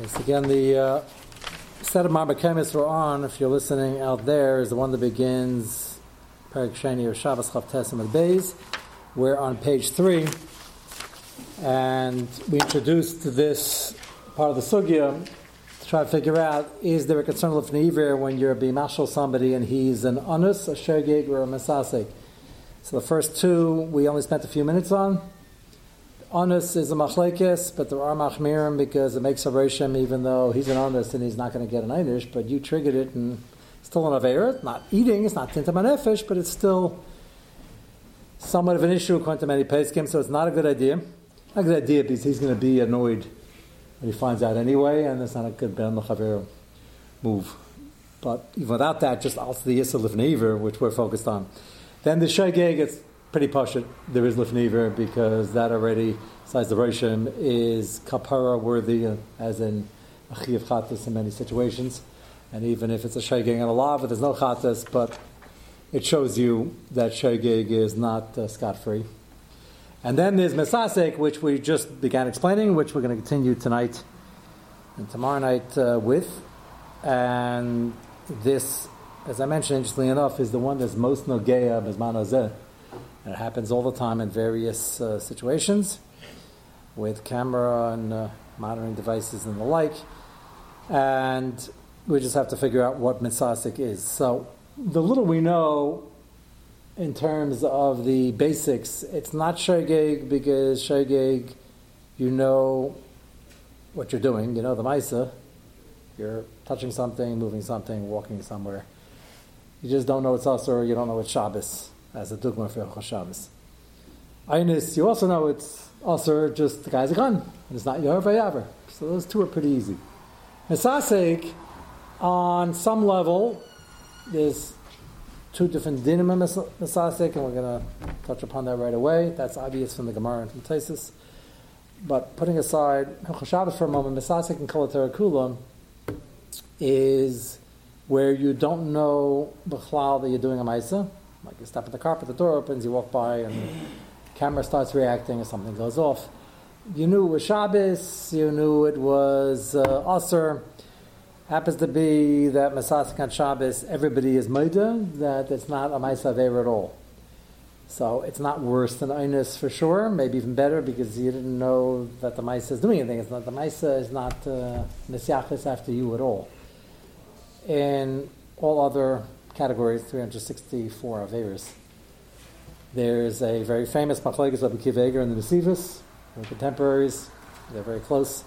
Yes, again, the uh, set of Marbakemis we're on, if you're listening out there, is the one that begins Perik Sheni or Shabbos Chavtesim and Beis. We're on page three, and we introduced this part of the sugya to try to figure out is there a concern of Iver when you're being mashal somebody and he's an anus, a shogeg, or a mesasek. So the first two we only spent a few minutes on. Honest is a machlekes, but there are machmirim because it makes a roshem even though he's an honest and he's not going to get an einish, but you triggered it and still an avera. Not eating, it's not tintam nefesh, but it's still somewhat of an issue according to many peskim, so it's not a good idea. Not a good idea because he's going to be annoyed when he finds out anyway, and it's not a good ben l'chavera move. But even without that, just also the yisra lifneiver, which we're focused on. Then the shogeg, it's pretty poshut. There is lifniver because that already, besides the Roshim, is kapara worthy, uh, as in a chiyav chatas in many situations. And even if it's a shegeg and a lav, there's no chatas, but it shows you that shegeg is not uh, scot free. And then there's mesasek, which we just began explaining, which we're going to continue tonight and tomorrow night uh, with. And this, as I mentioned, interestingly enough, is the one that's most nogeya bezman it happens all the time in various uh, situations with camera and uh, monitoring devices and the like. And we just have to figure out what misasik is. So the little we know in terms of the basics, it's not shogeg because shogeg, you know what you're doing, you know the maisa, you're touching something, moving something, walking somewhere. You just don't know it's us or you don't know it's Shabbos as a dugma for Hilchos Shabbos. Einis, you also know it's also just the guy's a gun, and it's not Yor Vayaver. So those two are pretty easy. Mesasek, on some level, there's two different dinim of Mesasek, and we're going to touch upon that right away. That's obvious from the Gemara and from Tesis. But putting aside Hilchos Shabbos for a moment, Mesasek and Kolater Kula is where you don't know the that you're doing a Maisa, like you step on the carpet, the door opens, you walk by, and the camera starts reacting, or something goes off. You knew it was Shabbos, you knew it was uh. Happens to be that Masasik on Shabbos, everybody is Maida, that it's not a Maisa at all. So it's not worse than Einus for sure, maybe even better because you didn't know that the Maisa is doing anything. It's not, the Maisa is not uh, after you at all. In all other categories, 364 Averis. There's a very famous Machlekes Rabbi Kiva and the Nesivus. They're contemporaries. They're very close.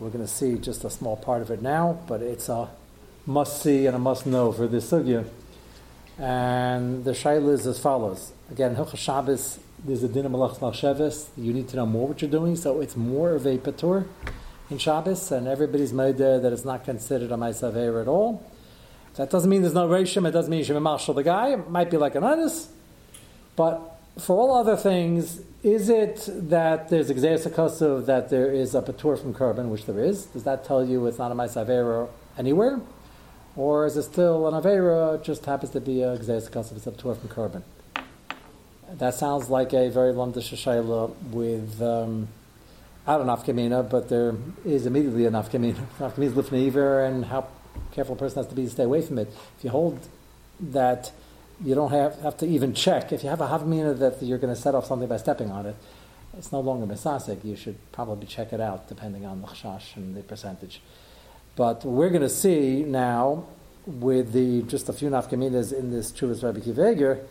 We're going to see just a small part of it now, but it's a must see and a must know for this sugya. And the shaila is as follows. Again, Hilchah Shabbos, there's a din of malach. You need to know more what you're doing, so it's more of a patur in Shabbos, and everybody's made there that it's not considered a ma'asaver at all. That doesn't mean there's no Rishim, it doesn't mean you should be marshal the guy. It might be like an honest. But for all other things, is it that there's a exeris that there is a patur from Kurban, which there is? Does that tell you it's not a Maisa anywhere? Or is it still an Avera, just happens to be a exeris it's a patur from Kurban? That sounds like a very lumdish shayla with, um, I don't nafkamina, but there is immediately a nafkamina. Nafkamina is lifneiver and how careful person has to be to stay away from it. If you hold that you don't have, have to even check, if you have a havmina that you're going to set off something by stepping on it, it's no longer misasik. You should probably check it out depending on the chashash and the percentage. But we're going to see now with the just a few nafkaminas in this Chuvas Rabbi Kiveger,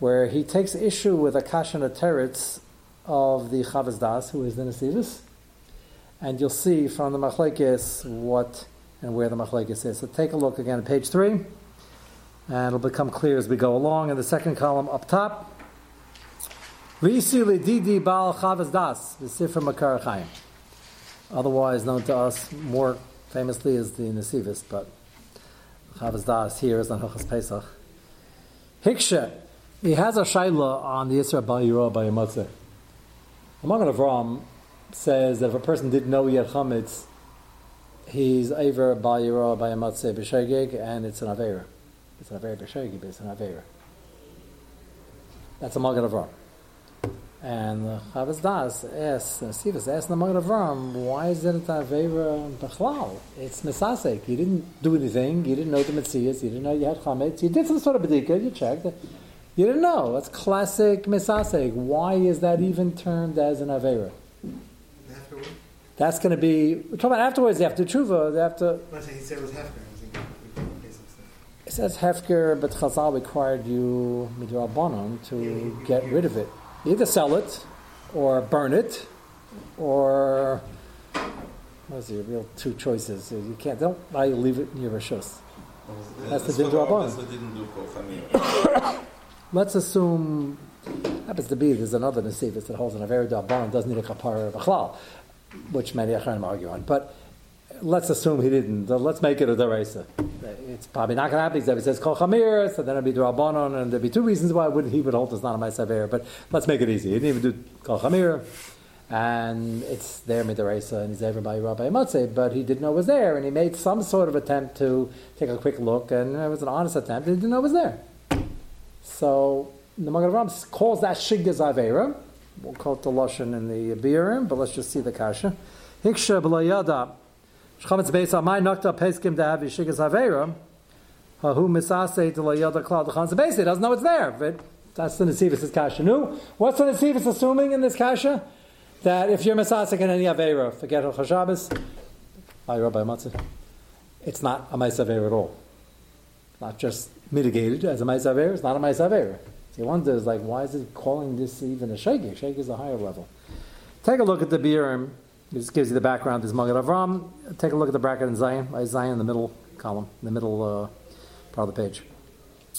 where he takes issue with a kashan teretz of the Chavaz Das, who is the Nesivis, and you'll see from the Machlekes what and where the machlekes is. So take a look again at page three, and it'll become clear as we go along. In the second column up top, Risi Didi Baal Chavaz Das, the Sifra Makar otherwise known to us more famously as the Nesivis, but Chavaz Das here is on Hilchas Pesach. Hiksha, he has a shaila on the Yisra Bal Yirah by Yamatzeh. Among Avram says that if a person didn't know yet chametz, he's over by Yira by and it's an Avera. It's an Avera B'Shegig, but it's an Avera. That's a Magen Avram. And Chavaz Das asks, Sivas asks the Magen Avram, why is it an Avera Bechlal? It's Mesasek. You didn't do anything. You didn't know the Metzias. You didn't know you had Chametz. You did some sort of Bedika. You checked. You didn't know. That's classic Mesasek. Why is that even termed as an Avera? Afterward? That's going to be, we're talking about afterwards, after Tshuva, after, But he said it was Hefker. I was thinking, okay, some stuff. it says Hefker, but Chazal required you, Midrabanon, to get rid of it. Either sell it, or burn it, or, what's the real two choices? You can't, don't buy, you leave it in your Rishos. That's the That's what- Din Rabbanan. That's what didn't do Kochamir. Let's assume, happens to be, there's another Nesivus that holds an Averi Dabban, doesn't need a Kapara of Achlal, which many Acharim argue on. But let's assume he didn't. Let's make it a Deraisa. It's probably not going to happen he says Kol Chamir, so then it'd be Drabanon, and there'd be two reasons why would he would hold it's not a Maisaver. But let's make it easy. He didn't even do Kol Chamir, and it's there Midaraisa, and he's there by Rabbi Matzeh, but he didn't know it was there, and he made some sort of attempt to take a quick look, and it was an honest attempt, and he didn't know it was there. So the Magen Avraham calls that Shigaz Avera. We'll call it the Lashon in the Biurim, but let's just see the Kasha. Hiksha b'layada. Shchametz beis amay nokta peskim davi Shigaz Avera. Hahu misase to layada klal d'chanz beis. He doesn't know it's there. But that's the Nesivus' Kasha. Nu, what's the Nesivus assuming in this Kasha? That if you're misasek in any Avera, forget Rosh Hashanah, by Rabbi Matzah, it's not a Ma'is Avera at all not just mitigated as a Maisaver, it's not a Maisaver. You wonder, like, why is it calling this even a Shegig? Shegig is a higher level. Take a look at the Biurim. This gives you the background. This Maggid Avram. Take a look at the bracket in Zion. Zion in the middle column, in the middle uh, part of the page.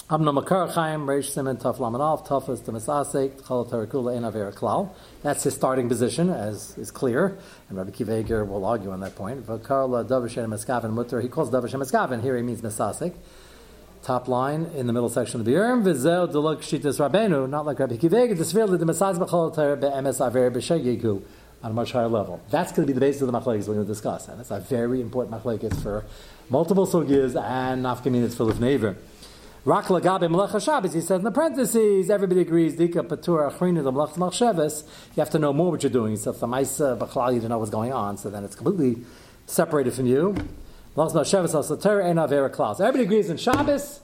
Amna Makar Chaim, Reish Simon, Taf Lamanov, Tafas, Demasasek, Chal Tarakula, Ein Aver Klal. That's his starting position, as is clear. And Rabbi Kiva Eger will argue on that point. Vakarla Davashem Eskavin Mutter. He calls Davashem Eskavin. Here he means Mesasek top line in the middle section of the Urim, Vizel Delok Shitas Rabenu, not like Rabbi Kiveg, the Svil, the Mesaz Bechol Be'emes Aver B'Shegigu, on a much higher level. That's going to be the basis of the machlekes we're going to discuss, and that's a very important machlekes for multiple sugyas and nafkaminas for Lifnever. Rak lagabe melech Shabbos, he says in the parentheses, everybody agrees, dika patur achrinu the melech machsheves, you have to know more what you're doing. So if the maisa b'chlal, you don't know what's going on, so then it's completely separated from you. Everybody agrees in Shabbos,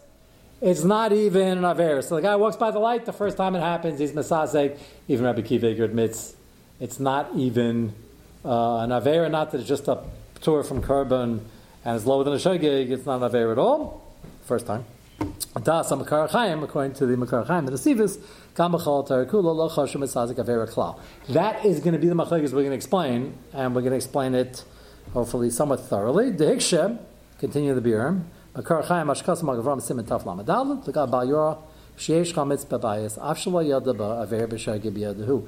it's not even an avera. So the guy walks by the light, the first time it happens, he's mesasek. Even Rabbi Kiva admits it's not even uh, an avera, not that it's just a tour from Kerban and it's lower than a shogeg, it's not an avera at all. First time. Das Makar Chaim, according to the Makar Chaim, the Gamachal Tarakula, Avera. That is going to be the machlekes we're going to explain, and we're going to explain it hopefully somewhat thoroughly. The Hiksheb, continue the Biurim, Makar Chaim, Ashkas Magavram, Simon Taf Lamadal, Legab Bal Yora, Sheish Chametz Babayas, Avshala Yadaba, Avera B'Shagib Yadahu.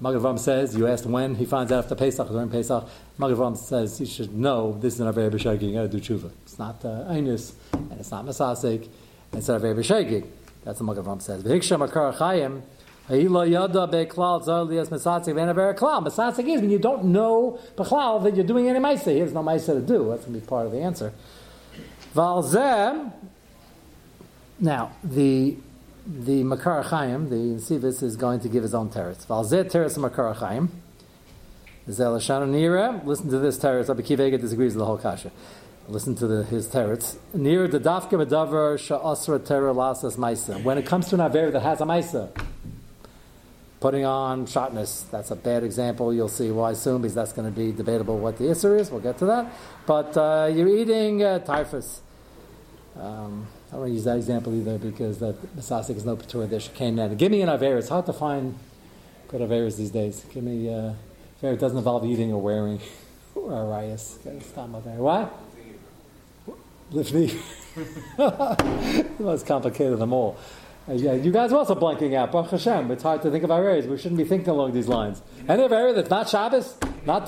Magavram says, you asked when he finds out after Pesach, during Pesach, Magavram says you should know this is an Avera B'Shagib, you got to do tshuva. It's not uh, Einus, and it's not Masasik, it's an Avera B'Shagib. That's what Magavram says. V'hiksha Makar Masasik is when you don't know B'chlal that you're doing any Maisa. There's no Maisa to do. That's going to be part of the answer. Valzeh, now, the the Makar Chaim, the Sivis, is going to give his own teretz. Valzeh teretz Makar Chaim. Nira. Listen to this teretz. Rabbi Kivega disagrees with the whole kasha. Listen to the, his teretz. Near the dafka medavar sha'asra terah lasas maisa. When it comes to an aver that has a maisa, putting on shatnez, that's a bad example. You'll see why soon, because that's going to be debatable what the isser is. We'll get to that. But uh, you're eating uh, typhus. Um, I don't want to use that example either because that Masasik is no Patur there. Came now. Give me an Aver. It's hard to find good Averas these days. Give me uh, Aver. It doesn't involve eating or wearing or Arias. Stop Aver. What? Lifnei. the most complicated of them all. Uh, yeah, you guys are also blanking out. Baruch Hashem. It's hard to think of Averas. We shouldn't be thinking along these lines. Any Aver that's not Shabbos, not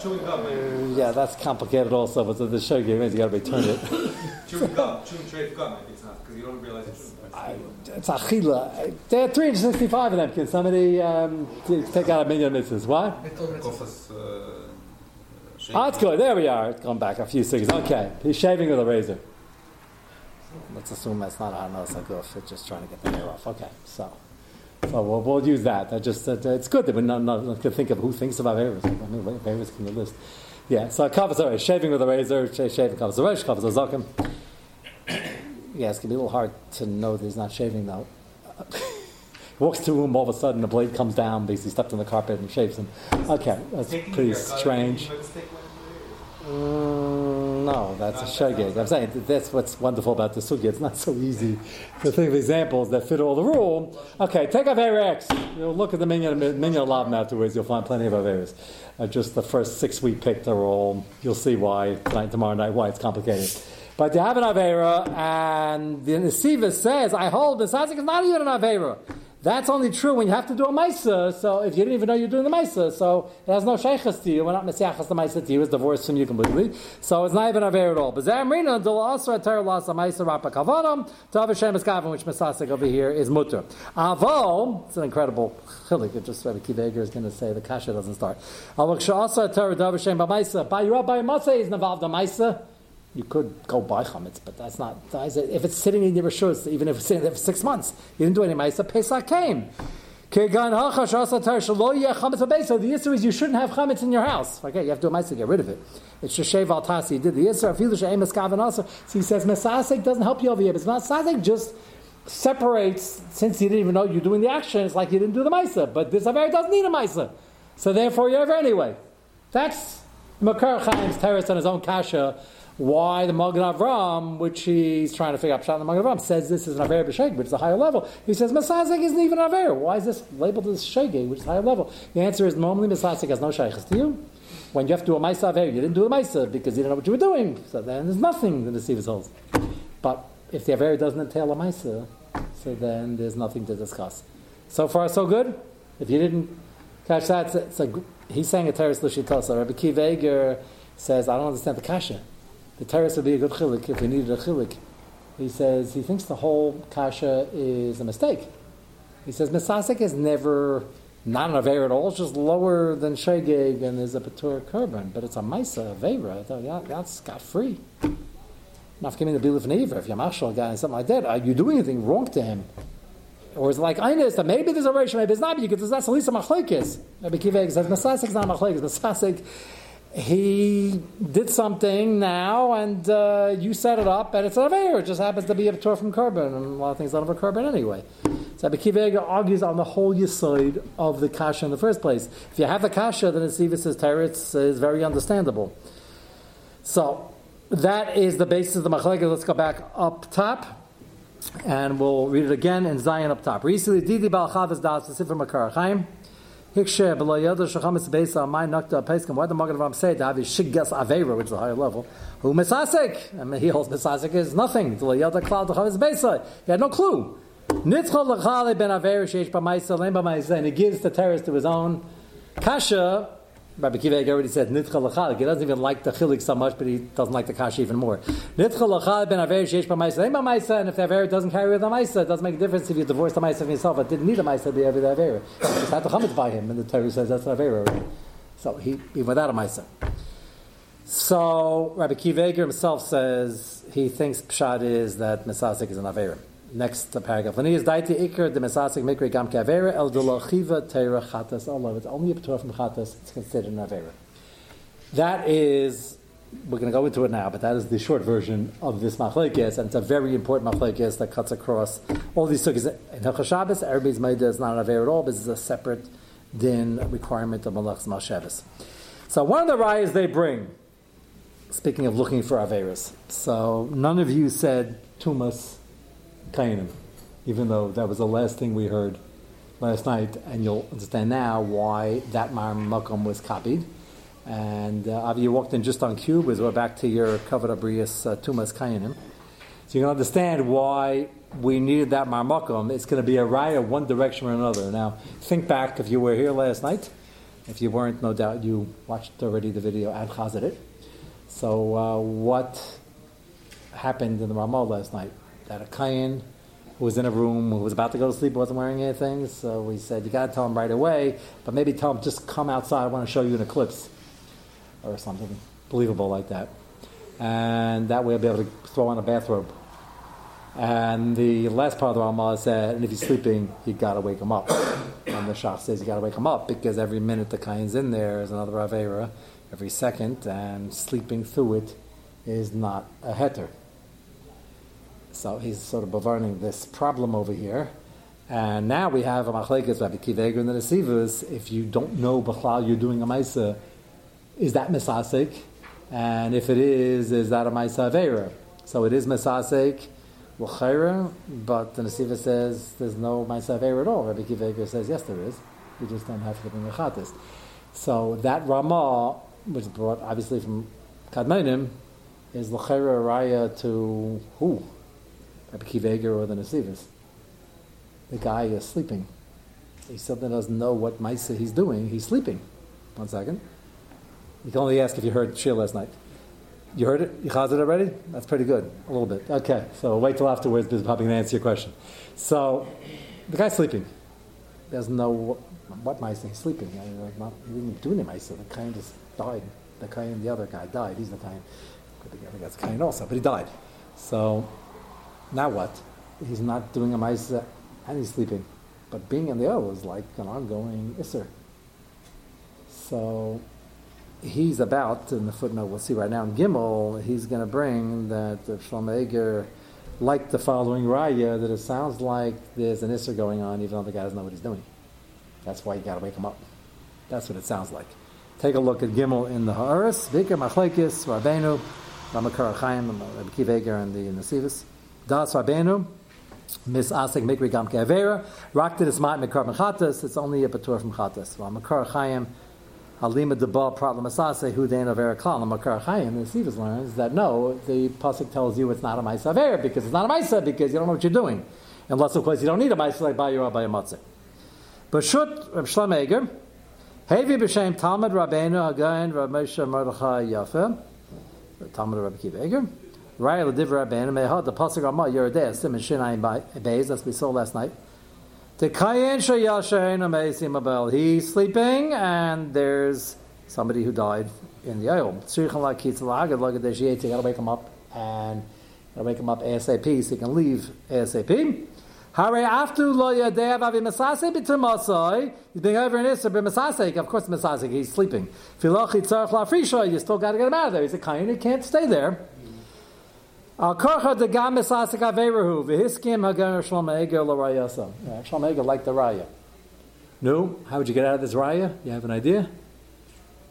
Chewing gum, maybe. yeah, that's complicated also. But the show game is you got to return it. Chewing gum, chewing straight gum, maybe it's not, because you don't realize it's. I, it's achila. There are 365 of them. Can somebody um, take out a million mitzvahs? What? Kochas, uh, Oh, it's good. There we are. It's gone back a few seconds. Okay. He's shaving with a razor. Let's assume that's not a hanos aguf. It's just trying to get the hair off. Okay. So, So we'll, we'll use that. I just that, it's good that we're not, not, to think of who thinks about Averis. I mean, Averis can the list. Yeah. So covers a shaving with a razor, sh- shaving covers a resh, covers a zakim. Yeah, it's gonna be a little hard to know that he's not shaving though. Walks to a room, all of a sudden the blade comes down because he stepped on the carpet and shaves him. Okay, that's pretty strange. you no, that's a Not shogeg. that I'm saying that's what's wonderful about the sugya. It's not so easy to think of examples that fit all the rule. Okay, take Aver X. You'll look at the minyan lab afterwards. You'll find plenty of Averas. Uh, just the first six we picked are all. You'll see why tonight, tomorrow night, why it's complicated. But you have an Avera, and the Nesiva says, I hold the Sazik is not even an Avera. That's only true when you have to do a Maisa, so if you didn't even know you're doing the Maisa, so it has no Sheikhas to you, we're not Mesiachas the Maisa to you, it's divorced from you completely, so it's not even Avera at all. But Zamrina, Dul Asra, Ter Las, a Maisa, Rapa Kavanam, Tav Hashem Eskavim, which Mesasik over here is Mutter. Avo, it's an incredible chilik, it just Rabbi Kiveger is going to say the Kasha doesn't start. Avok Sha'asa, Ter Dav Hashem, Bamaisa, By Rabbi Matzah is in Maisa, you could go buy chametz, but that's not. If it's sitting in your shoes, even if it's sitting there for six months, you didn't do any ma'isa. Pesach came. So the issue is you shouldn't have chametz in your house. Okay, you have to do a to get rid of it. It's sheshev al tasi. You did the issue. So he says mesasek doesn't help you over here. But mesasek just separates since you didn't even know you're doing the action. It's like you didn't do the ma'isa, but this aver doesn't need a ma'isa, so therefore you're over anyway. That's Makar Chaim's terrace on his own kasha why the Magen Avram, which he's trying to figure out, the Magen Avram says this is an Aver B'Sheg, which is a higher level. He says Mesazek isn't even Aver. Why is this labeled as Shege, which is higher level? The answer is normally Mesazek has no Sheikhs to you. When you have to do a Maisa Aver, you didn't do a Maisa because you didn't know what you were doing. So then there's nothing in the Sivas holds. But if the Aver doesn't entail a Maisa, so then there's nothing to discuss. So far, so good. If you didn't catch that, it's a, it's a, he's saying a Teres Lushitosa. Rabbi Kiveger says, I don't understand the Kasha the terrace would be a good chilik if we needed a chilik. He says he thinks the whole kasha is a mistake. He says Misasik is never not an Aveira at all, it's just lower than Shegeg and is a Patur Kurban, but it's a Maisa Aveira. That, that's scot free. The Bilif Neiva, if you're Mashal guy and something like that, are you doing anything wrong to him? Or is it like Einis that maybe there's a ratio, maybe it's not, but you could that's at least a Machlekes. Maybe Kiveg says Misasik is not a Machlekes. Misasik he did something now, and uh, you set it up, and it's an Aveir. It just happens to be a tour from Kurban, and a lot of things don't have a Kurban anyway. So Abikivega argues on the whole side of the Kasha in the first place. If you have the Kasha, then it's Sivis' Teretz is very understandable. So that is the basis of the Machlekes. Let's go back up top, and we'll read it again in Zion up top. Recently, Didi Bal Chavaz Das, the Sifra Makar Chaim. Hikshe below Yoda Shachamis Beisa my Nakta Peskim. Why the Magen Avraham say to have his Shiggas Avera, which is a higher level? Who Misasik? I mean, he holds Misasik is nothing. The Yoda Cloud Chamis Beisa. He had no clue. Nitzchol Lachale Ben Avera Sheish B'Maisa Lein B'Maisa, and he gives the terrorist to his own kasha. Rabbi Kiva already said Nitchal Lachalik. He doesn't even like the chilik so much, but he doesn't like the kash even more. Nitchal Lachalik ben Aver Sheish B'Maisa Lein B'Maisa, and if the Aver doesn't carry with the Maisa, it doesn't make a difference if you divorce the Maisa from yourself. It didn't need a Maisa to be the Aver. Just had to chametz by him, and the Torah says that's an Aver. So he even without a Maisa. So Rabbi Kiva himself says he thinks Pshat is that Mesasik is an Aver. Next paragraph. Is daiti ikr the mesasik mikri gam kavera el dulachiva teira chatas Allah. It's only a p'tor from chatas. It's considered an avera. That is, we're going to go into it now, but that is the short version of this machlekes, and it's a very important machlekes that cuts across all these sukkahs. In Hilchah Shabbos, everybody's made is not an avera at all. This is a separate din requirement of malachs malshavas. So one of the rayas they bring, speaking of looking for averas. So none of you said tumas Kainim, even though that was the last thing we heard last night, and you'll understand now why that Makom was copied. And uh, Avi, you walked in just on cue, because we're back to your covered abrius uh, Tumas Kainim. So you can understand why we needed that Mar Makom. It's going to be a raya one direction or another. Now, think back if you were here last night. If you weren't, no doubt you watched already the video at Chazadit. So, uh, what happened in the Ramah last night? That a Kayan who was in a room, who was about to go to sleep, wasn't wearing anything. So we said, you got to tell him right away, but maybe tell him, just come outside, I want to show you an eclipse or something believable like that. And that way I'll be able to throw on a bathrobe. And the last part of the Ramah said, and if he's sleeping, you got to wake him up. And the Shach says you got to wake him up because every minute the Kain's in there is another Avera, every second, and sleeping through it is not a heter. So he's sort of bavarning this problem over here. And now we have a machlekes Rabbi Kiveger and the Nesivas. If you don't know Bechlal, you're doing a Maisa, is that Misasik? And if it is, is that a Maisa? So it is Misasik, L'chaira, but the Nesiva says there's no Maisa at all. Rabbi Kiveger says, yes, there is. You just don't have to bring a Chatis. So that Ramah, which is brought obviously from Kadmonim, is L'chaira Raya to who? Kiveger or the the guy is sleeping. He suddenly doesn't know what Maisa he's doing. He's sleeping. One second. You can only ask if you heard Shir last night. You heard it? You chazed it already? That's pretty good. A little bit. Okay. So wait till afterwards because probably going to answer your question. So the guy's sleeping. Know what, what Maisa he's sleeping. I mean, not, he didn't do any Maisa. The kind just died. The kind, the other guy died. He's the kind. The other guy's kind also, but he died. So now what? He's not doing a Maisa uh, and he's sleeping. But being in the oil is like an ongoing isser. So he's about, in the footnote we'll see right now in Gimel, he's going to bring that Shlomo Eger like the following raya that it sounds like there's an isser going on even though the guy doesn't know what he's doing. That's why you got to wake him up. That's what it sounds like. Take a look at Gimel in the Haaretz, Vikar Machlekes, Rabbeinu, Ramakar Chaim, Rabbi and the Nesivus. Das Rabbeinu, Mis Asik Mikri Gam Ke'avera, Rakta is Mat Mikar Mechatas, it's only a Patur from Chatas. Ramakar Chaim, Halima Debal Prat Lamasase, Hu Dein Avera Klal, Ramakar Chaim, the Sivas learns that no, the Pasuk tells you it's not a Maisa Avera, because it's not a Maisa, because you don't know what you're doing. Unless, of course, you don't need a Maisa like Bayu or Bayamatze. Bashut Reb Shlomo Eger, Hevi b'shem Talmud Rabbeinu Hagayin Rab Moshe Mordechai Yafe, Talmud Rabbi Kiva Eger, Raya l'div Rabbeinu Mehad the pasuk Ramah Yerodeh Sim and Shinayim Beis as we saw last night. He's sleeping and there's somebody who died in the lagad lagad You got to wake him up and got to wake him up ASAP so he can leave ASAP. Hare after lo yadev avi masase b'tumasai. He's being over in Issa b'masasek. Of course, masasek. He's sleeping. Filochi tzarich lafrisha. You still got to get him out of there. He's a kain. He can't stay there. Al korcha de gam masasek averahu v'hiskim hagan shlomo eger l'rayasa. Shlomo eger like the raya. No, how would you get out of this raya? You have an idea?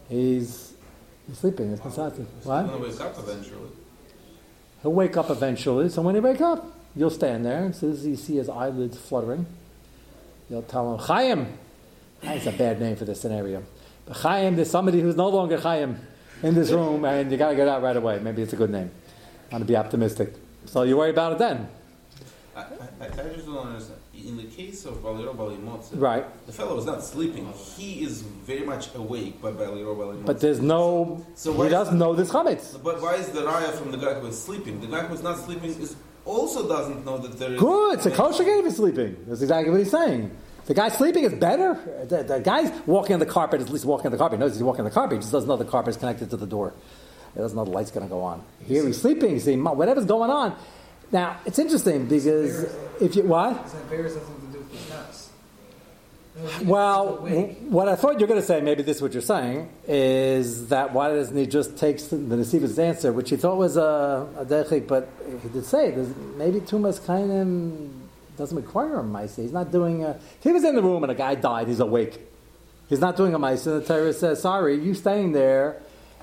He's, he's sleeping. It's masasek. What? To wake up eventually. He'll wake up eventually. So when he wake up, You'll stand there, as soon as you see his eyelids fluttering, you'll tell him, Chaim! That's a bad name for this scenario. But Chaim, there's somebody who's no longer Chaim in this room, and you got to get out right away. Maybe it's a good name. I want to be optimistic. So you worry about it then. I, I, I just don't understand. In the case of Baliro Balimotze, Right. the fellow is not sleeping. He is very much awake by Baliro Balimotze. But there's no, So he doesn't know this chametz. But why is the raya from the guy who is sleeping? The guy who is not sleeping is also doesn't know that there is. Good, it's a kosher game he's sleeping. That's exactly what he's saying. The guy sleeping is better. The, the guy's walking on the carpet, at least walking on the carpet. He knows he's walking on the carpet. He just doesn't know the carpet is connected to the door. He doesn't know the light's going to go on. Here he's sleeping. He's saying, whatever's going on. Now, it's interesting because if you, what? It's not bears nothing to do with the house. Well, what I thought you were going to say, maybe this is what you're saying, is that why doesn't he just take the Nesiva's answer, which he thought was a, a derechik, but he did say, there's maybe Tumas Kainim doesn't require a Maisa. He's not doing a. He was in the room and a guy died, he's awake. He's not doing a Maisa. The terrorist says, sorry, you staying there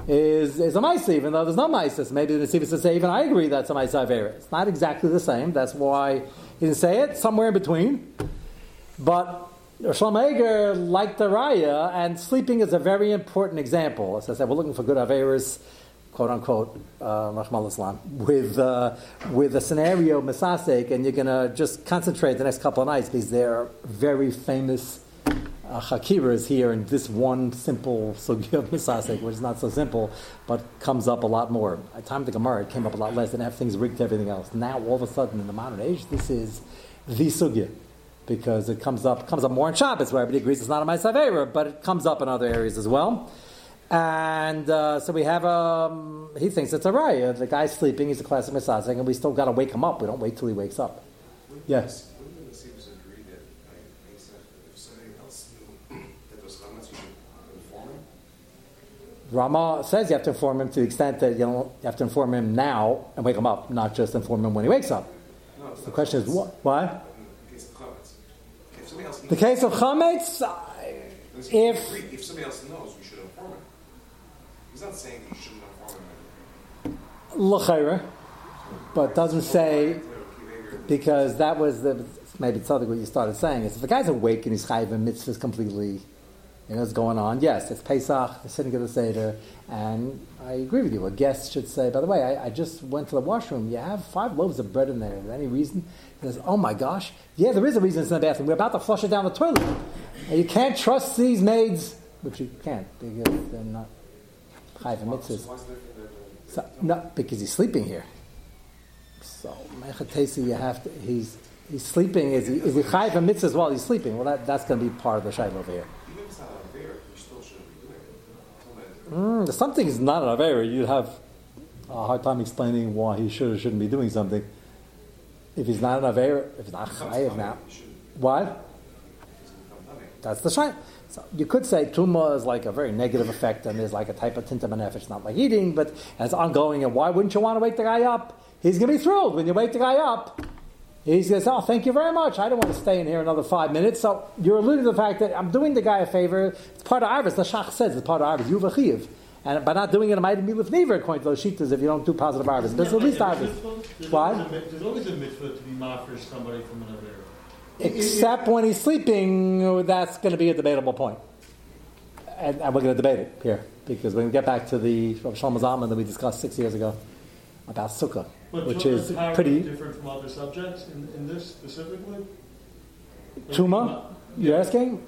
is, is a Maisa, even though there's no Maisa. Maybe the Nesiva says, say, even I agree that's a Maisa Avera. It's not exactly the same. That's why he didn't say it, somewhere in between. But Shlomo Eger liked the Raya, and sleeping is a very important example. As I said, we're looking for good Averas, quote unquote, uh, Islam, with, uh, with a scenario, Masasek, and you're going to just concentrate the next couple of nights because they're very famous uh, is here in this one simple Sugya of Masasek, which is not so simple, but comes up a lot more. At time of the Gemara, it came up a lot less, and have things rigged to everything else. Now, all of a sudden, in the modern age, this is the Sugya because it comes up comes up more in Shabbos, where everybody agrees it's not a Ma'asavera, but it comes up in other areas as well. And uh, so we have um, he thinks it's a raya. The guy's sleeping. He's a classic misasek, and we still got to wake him up. We don't wait till he wakes up. Yes. Wouldn't the Nasibbs agree that like, Pesach, that if somebody else knew that those chametz, you should inform him? Rama says you have to inform him to the extent that you, don't, you have to inform him now and wake him up, not just inform him when he wakes up. No, The question is what? Why? The case of chametz. If somebody else knows, case of chametz, if if somebody else knows, we should inform him. He's not saying that you shouldn't inform him. l'chayra, but doesn't say because that was the maybe it's something what you started saying is if the guy's awake and he's chayiv and mitzvahs completely, you know what's going on. Yes, it's Pesach, the sitting of the seder, and I agree with you. A guest should say, by the way, I, I just went to the washroom. You have five loaves of bread in there. Is there any reason? He says, oh my gosh, yeah, there is a reason it's in the bathroom. We're about to flush it down the toilet. And you can't trust these maids, which you can't because they're not chayiv and mitzvahs. Why's it different than the- So, no, because he's sleeping here. So, Mechatesi, you have to, he's, he's sleeping, is he, is he chayiv a mitzvah as well? He's sleeping. Well, that, that's going to be part of the shayla over here. Even if it's not a bear, you still shouldn't be doing it. Until then, Mm, if something is not an Avera, you'd have a hard time explaining why he should or shouldn't be doing something. If he's not an Avera, if he's not chayiv now. you shouldn't- Why? it's gonna become tummy. That's the shayla. So you could say tumah is like a very negative effect, and there's like a type of tinta It's not like eating, but it's ongoing. And why wouldn't you want to wake the guy up? He's going to be thrilled when you wake the guy up. He says, "Oh, thank you very much. I don't want to stay in here another five minutes." So you're alluding to the fact that I'm doing the guy a favor. It's part of Arvis. The Shach says it's part of Arvis. You've a chiv. And by not doing it, it might be with never according to those shitas if you don't do positive Arvis. But it's at least Arvis. There's Why? always a There's always a mitzvah to be mafresh somebody from another area. Except when he's sleeping, that's going to be a debatable point. And, and we're going to debate it here because we're going to get back to the Shlomo Zalman that we discussed six years ago about sukkah, But which is pretty different from other subjects in, in this specifically. Like, tuma. You're asking?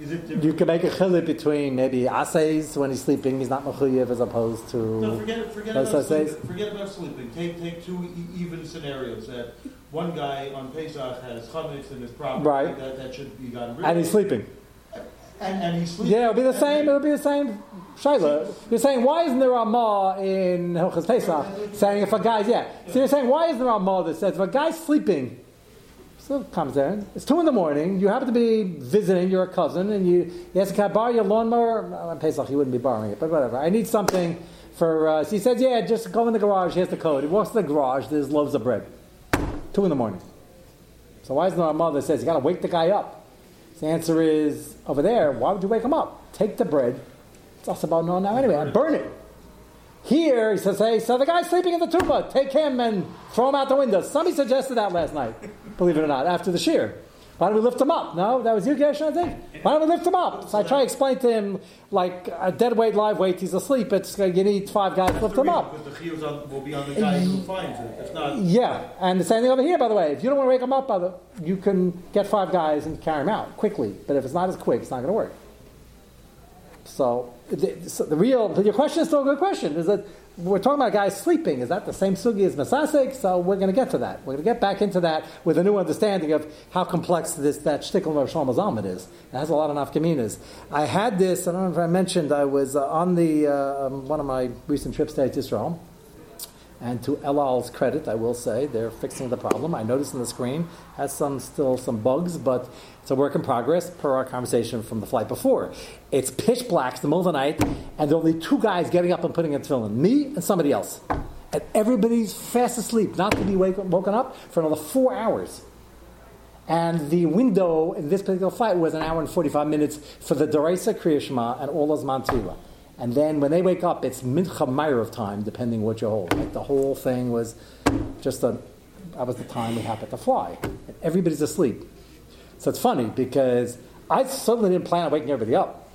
Is it different? You can make a chiluk between maybe asays when he's sleeping, he's not mechuyev as opposed to. No, forget, forget, about sleeping. forget about sleeping. Take, take two e- even scenarios that one guy on Pesach has chametz in his property Right. that, that should be gotten rid And he's sleeping. And, and he's sleeping. Yeah, it'll be the same. It'll be the same. Shaila, you're saying why isn't there a ma in Hilchas Pesach saying if a guy's yeah? So you're saying why isn't there a ma that says if a guy's sleeping, still comes there. It's two in the morning. You happen to be visiting your cousin, and you yes, can I borrow your lawnmower? Well, On Pesach, he wouldn't be borrowing it, but whatever. I need something for. Uh, so he says, yeah, just go in the garage. Here's the code. He walks to the garage. There's loaves of bread. Two in the morning. So why isn't there a mother that says you got to wake the guy up? The answer is over there. Why would you wake him up? Take the bread. It's us about no now anyway. And burn it. Here he says, "Hey, so the guy's sleeping in the tuba. Take him and throw him out the window." Somebody suggested that last night. Believe it or not, after the shear. Why don't we lift him up? No, that was you, Gershon, I think. Why don't we lift him up? So I try to explain to him, like a dead weight, live weight. He's asleep. It's you need five guys to lift him up. Because the chiyuvs will be on the guy who finds it. If not, Yeah, and the same thing over here, by the way. If you don't want to wake them up, by the, you can get five guys and carry them out quickly. But if it's not as quick, it's not going to work. So the, so the real, your question is still a good question. Is that we're talking about guys sleeping? Is that the same sugi as Masasik? So we're going to get to that. We're going to get back into that with a new understanding of how complex this that shtickle of Shlomo Zalman is. It has a lot of nafkaminas. I had this. I don't know if I mentioned. I was uh, on the uh, um, one of my recent trips to Israel. And to El Al's credit, I will say they're fixing the problem. I noticed on the screen has some still some bugs, but it's a work in progress. Per our conversation from the flight before, it's pitch black, it's the middle of the night, and there are only two guys getting up and putting a tefillin, me and somebody else, and everybody's fast asleep, not to be wake, woken up for another four hours. And the window in this particular flight was an hour and 45 minutes for the Deraisa Kriya and all those Mantila. And then when they wake up, it's Mincha of time, depending what you hold. Like the whole thing was just a, that was the time we happened to fly. And everybody's asleep. So it's funny because I certainly didn't plan on waking everybody up.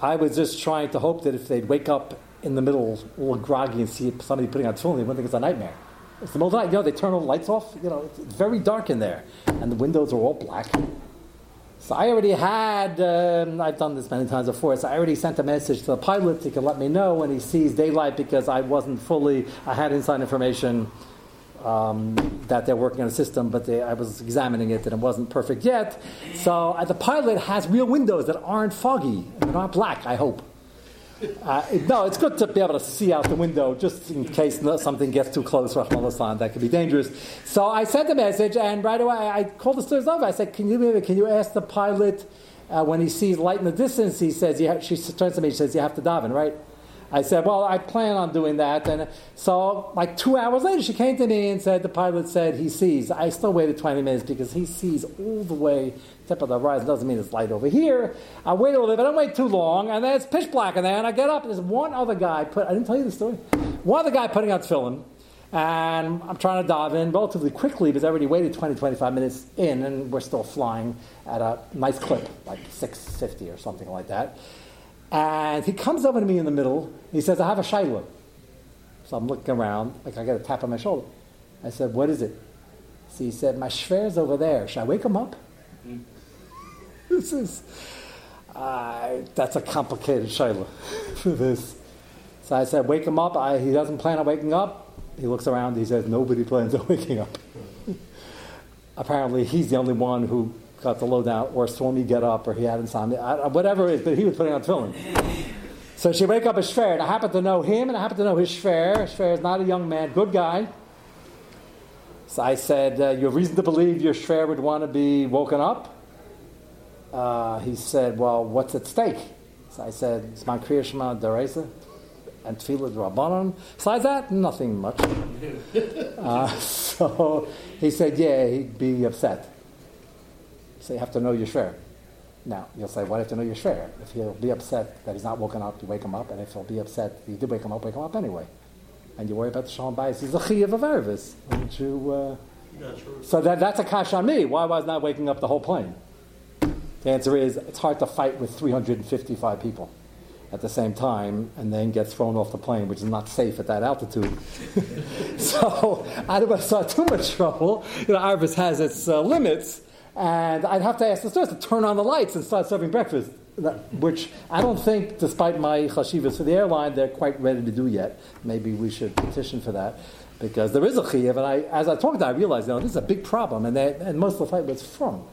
I was just trying to hope that if they'd wake up in the middle, a little groggy, and see somebody putting on tefillin, they wouldn't think it's a nightmare. It's the middle of the night, you know, they turn all the lights off, you know, it's very dark in there, and the windows are all black. So I already had, um, I've done this many times before, so I already sent a message to the pilot. He could let me know when he sees daylight because I wasn't fully, I had inside information um, that they're working on a system, but they, I was examining it and it wasn't perfect yet. So uh, the pilot has real windows that aren't foggy, they're not black, I hope. Uh, no, it's good to be able to see out the window just in case something gets too close, Rahman that could be dangerous. So I sent a message, and right away I called the stewardess over. I said, Can you, can you ask the pilot uh, when he sees light in the distance? He says, She turns to me, she says, You have to daven, right? I said, Well, I plan on doing that. And so, like two hours later, she came to me and said, The pilot said he sees. I still waited 20 minutes because he sees all the way tip of the horizon. Doesn't mean it's light over here. I wait a little bit, I don't wait too long. And then it's pitch black in there. And I get up, and there's one other guy. Put, I didn't tell you the story. One other guy putting out tefillin. And I'm trying to dive in relatively quickly because I already waited 20, 25 minutes in, and we're still flying at a nice clip, like 650 or something like that. And he comes over to me in the middle. He says, I have a shayla. So I'm looking around, like I got a tap on my shoulder. I said, What is it? So he said, My shver's over there. Should I wake him up? this is, uh, that's a complicated shayla for this. So I said, Wake him up. I, he doesn't plan on waking up. He looks around. He says, Nobody plans on waking up. Apparently, he's the only one who got the lowdown, or me get up, or he had insomnia, whatever it is, but he was putting on tefillin. So she wake up a shver, and I happen to know him, and I happen to know his shver. Shver is not a young man, good guy. So I said, uh, "You have reason to believe your shver would want to be woken up." Uh, he said, "Well, what's at stake?" So I said, "It's my kriya shema deraisa and tefillah rabbanon." Besides that, nothing much. uh, so he said, "Yeah, he'd be upset." So you have to know your shver. Now, you'll say, why do you have to know your shver? If he'll be upset that he's not woken up, you wake him up, and if he'll be upset you did wake him up, wake him up anyway. And you worry about the shalom bayis. He's a chiyav of ervis. Wouldn't you? Uh... So that, that's a kash on me. Why was I not waking up the whole plane? The answer is, it's hard to fight with 355 people at the same time and then get thrown off the plane, which is not safe at that altitude. so I don't want to start too much trouble. You know, Arvis has its uh, limits, and I'd have to ask the stewardess to turn on the lights and start serving breakfast, which I don't think, despite my chashivas for the airline, they're quite ready to do yet. Maybe we should petition for that. Because there is a chiyuv, and I, as I talked I realized, you know, this is a big problem, and, they, and most of the flight was from.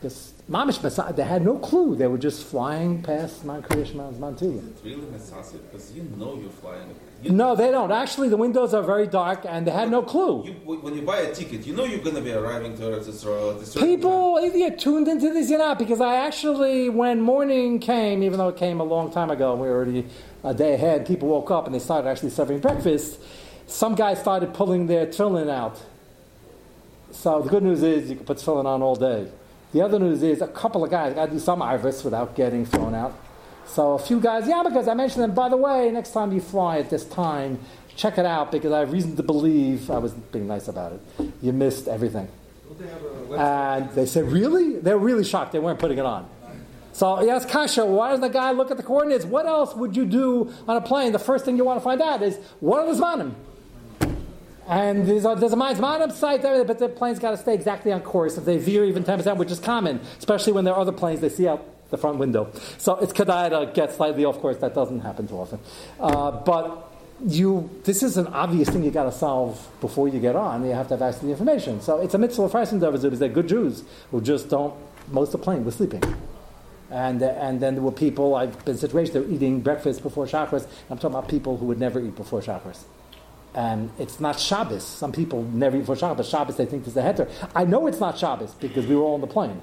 Because Mamish they had no clue. They were just flying past Mount Kriyash Mount Mantula. It's really necessary because you know you're flying. You, No, they don't. Actually, the windows are very dark, and they had no clue. You, when you buy a ticket, you know you're going to be arriving to Eretz Yisrael a certain People either tuned into this or not, because I actually, when morning came, even though it came a long time ago, we were already a day ahead, people woke up and they started actually serving breakfast. Some guys started pulling their tefillin out. So the good news is you can put tefillin on all day. The other news is a couple of guys got to do some iris without getting thrown out. So a few guys, yeah, because I mentioned them. By the way, next time you fly at this time, check it out because I have reason to believe I was being nice about it. You missed everything. They have a website? And they said, Really? They were really shocked. They weren't putting it on. So he asked Kasha, why doesn't the guy look at the coordinates? What else would you do on a plane? The first thing you want to find out is, what are the Zmanim? And there's a, there's a my Zmanim site there, but the plane's got to stay exactly on course. If they veer even 10%, which is common, especially when there are other planes they see out the front window. So it's Kedai to get slightly off course. That doesn't happen too often. Uh, but you, this is an obvious thing you got to solve before you get on. You have to have access to the information. So it's a mitzvah Farsim because they're good Jews who just don't. Most of the plane was sleeping. And, and then there were people, I've been in situations, they're eating breakfast before Shacharis. I'm talking about people who would never eat before Shacharis. And it's not Shabbos. Some people never eat for Shabbos, but Shabbos they think is the heter. I know it's not Shabbos because we were all on the plane.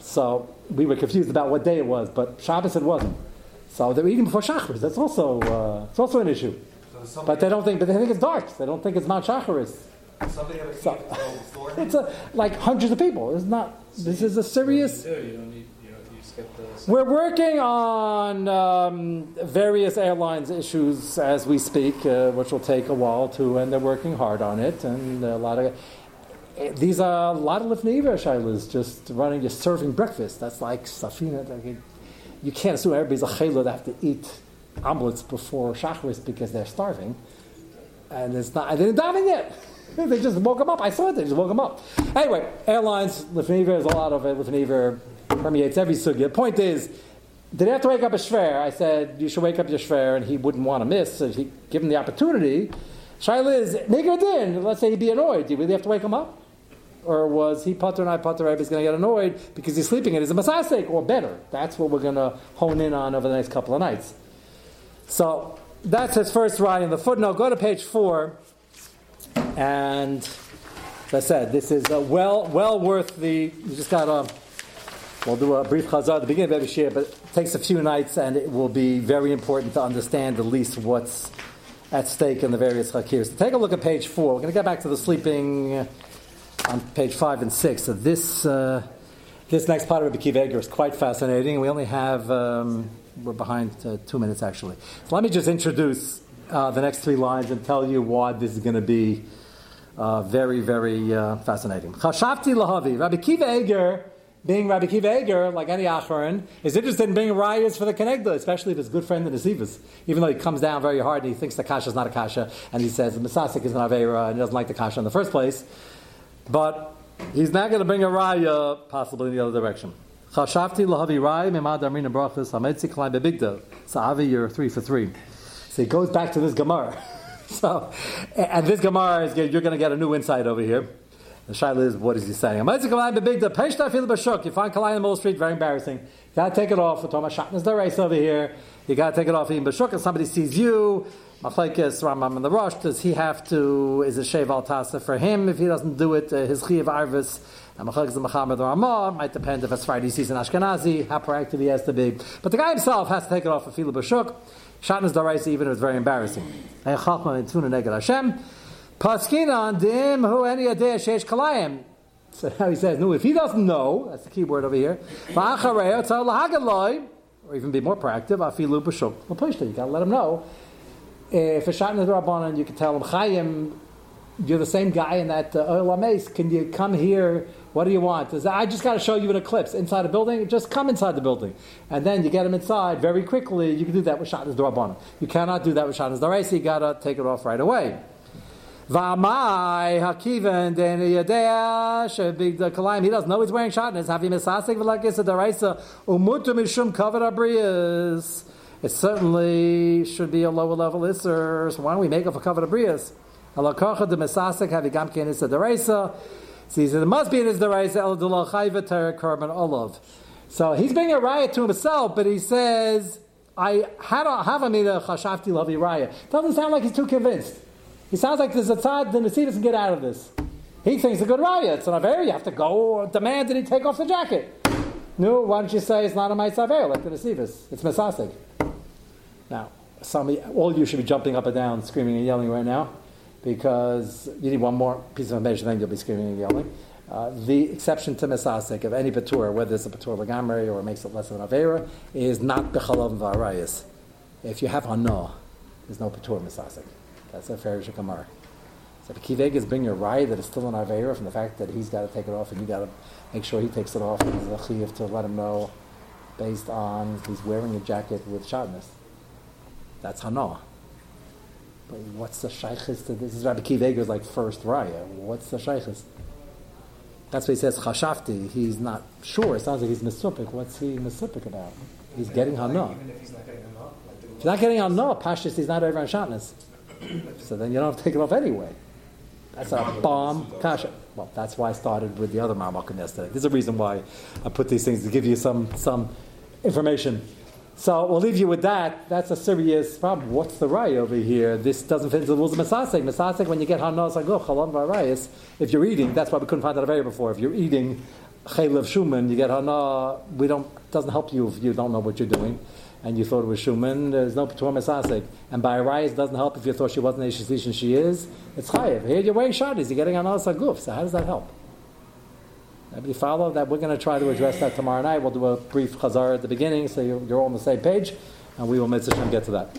So we were confused about what day it was, but Shabbos it wasn't. So they're eating before Shacharis. That's also, uh, it's also an issue. So But they don't think, but they think it's dark. They don't think it's Mount Shacharis. somebody have a So- to? It's a, like hundreds of people. It's not, this is a serious You We're working on um, various airlines issues as we speak, uh, which will take a while too, and they're working hard on it. And a lot of eh, these are a lot of lifneiver shailas just running, just serving breakfast. That's like safina. Like you can't assume everybody's a chayla that have to eat omelets before shacharis because they're starving. And it's not. I didn't daven yet. they just woke them up. I saw it. They just woke them up. Anyway, airlines lifneiver is a lot of it. Lifneiver permeates every sugya. The point is, did he have to wake up a shver? I said you should wake up your shver, and he wouldn't want to miss. So if he give him the opportunity, Shaila is nigger in. Let's say he'd be annoyed. Do you really have to wake him up? Or was he putter and I putter? Everybody's going to get annoyed because he's sleeping and he's a masasik, or better. That's what we're going to hone in on over the next couple of nights. So that's his first ride in the footnote. Go to page four, and as I said, this is well well worth the. You just got to. We'll do a brief chazar at the beginning of every year, but it takes a few nights, and it will be very important to understand at least what's at stake in the various chakirs. So take a look at page four. We're going to get back to the sleeping on page five and six. So this uh, this next part of Rabbi Kiva Eger is quite fascinating. We only have um, we're behind uh, two minutes actually. So let me just introduce uh, the next three lines and tell you why this is going to be uh, very very uh, fascinating. Chashavti lahavi Rabbi Kiva Eger. Being Rabbi Kiva Eger, like any Acharon, is interested in bringing rayas for the Kenegda, especially if his good friend the Nesivas. Even though he comes down very hard and he thinks the Kasha is not a Kasha, and he says the Masasik is an Avera and he doesn't like the Kasha in the first place. But he's not going to bring a raya possibly in the other direction. Chashavti lahavi raya mimad armina brachas hametzi kalai bebigda. Sa'avi, you're three for three. So he goes back to this Gemara. so, and this Gemara is you're going to get a new insight over here. The shaila is, what is he saying? You find kalai in the middle street, very embarrassing. You got to take it off. We're talking about the race over here. You got to take it off b'shuk, and somebody sees you. Machlekes Rambam in the Rosh. Does he have to? Is it shev al tasa for him if he doesn't do it? Uh, his chiyav arvis. And Machlekes the Mechamed Ramah might depend if it's Friday season Ashkenazi how proactive he has to be. But the guy himself has to take it off a fila b'shuk. Shatnez daraisa even if it's very embarrassing. Paskinan dim hu any adeh sheish kalayim. So now he says, no, if he doesn't know, that's the key word over here. Or even be more proactive, afilu b'shuk. You gotta let him know if a shot in the Rabbanan, you can tell him, Chaim, you're the same guy in that uh, Oil Amaze. Can you come here? What do you want? I just got to show you an eclipse inside a building. Just come inside the building. And then you get him inside very quickly. You can do that with Shatnez Rabbanan. You cannot do that with Shatnez Daraisi. You got to take it off right away. V'amai hakiven den yadea shebig the kalaim. He doesn't know he's wearing shatnez. Havi misasik v'lakis daraisa umutu mishum kavod abriyas. It certainly should be a lower level isser. So why don't we make up a cover of brias? Alakocha de mesasek havigam ken is deraisa. So he said it must be in his deraisa el dula chayva ter korban olav. So he's being a riot to himself, but he says, "I had a have a mina chashavti lavi raya." Doesn't sound like he's too convinced. He sounds like there's a tzad the Nasiv can get out of this. He thinks a good raya. It's an aver. You have to go demand that he take off the jacket. No, why don't you say it's not a ma'asaver like the Nasivis? It's mesasik. Now, some all of you should be jumping up and down, screaming and yelling right now, because you need one more piece of information, then you'll be screaming and yelling. Uh, the exception to mesasik of any patur, whether it's a patur legamri or makes it less of an avera, is not bechalav v'arayis. If you have hana, there's no patur mesasik. That's a fair shekamar. So if kiveg is bringing a raya that is still an avera from the fact that he's got to take it off and you got to make sure he takes it off, and there's a chiv to let him know based on he's wearing a jacket with shatnez. That's Hana. But what's the shaykhis to this? Is Rabbi Kiva like first raya. What's the shaykhis? That's what he says, chashafti. He's not sure. It sounds like he's misupik. What's he misupik about? He's getting Hana. If he's not getting Hana? Like if he's not getting Hana, Pashas, he's not over on Shatnez. So then you don't have to take it off anyway. That's a bomb kasha. Well, that's why I started with the other Marmakim yesterday. There's a reason why I put these things to give you some, some information so we'll leave you with that. That's a serious problem. What's the ray over here? This doesn't fit into the rules of Masasek. Masasek, when you get Hanas, like, oh, Chalam Varayas, if you're eating, that's why we couldn't find that area before. If you're eating Chaylev Shuman, you get Hana, we don't, doesn't help you if you don't know what you're doing. And you thought it was Shuman, there's no Patur Masasek. And by Arayas doesn't help if you thought she wasn't Eshish and she is. It's Chayev. Here you're wearing Shadis, you're getting Hanas Aguf. So how does that help? Everybody follow that? We're going to try to address that tomorrow night. We'll do a brief chazar at the beginning so you're, you're all on the same page, and we will, Mitzvah, get to that.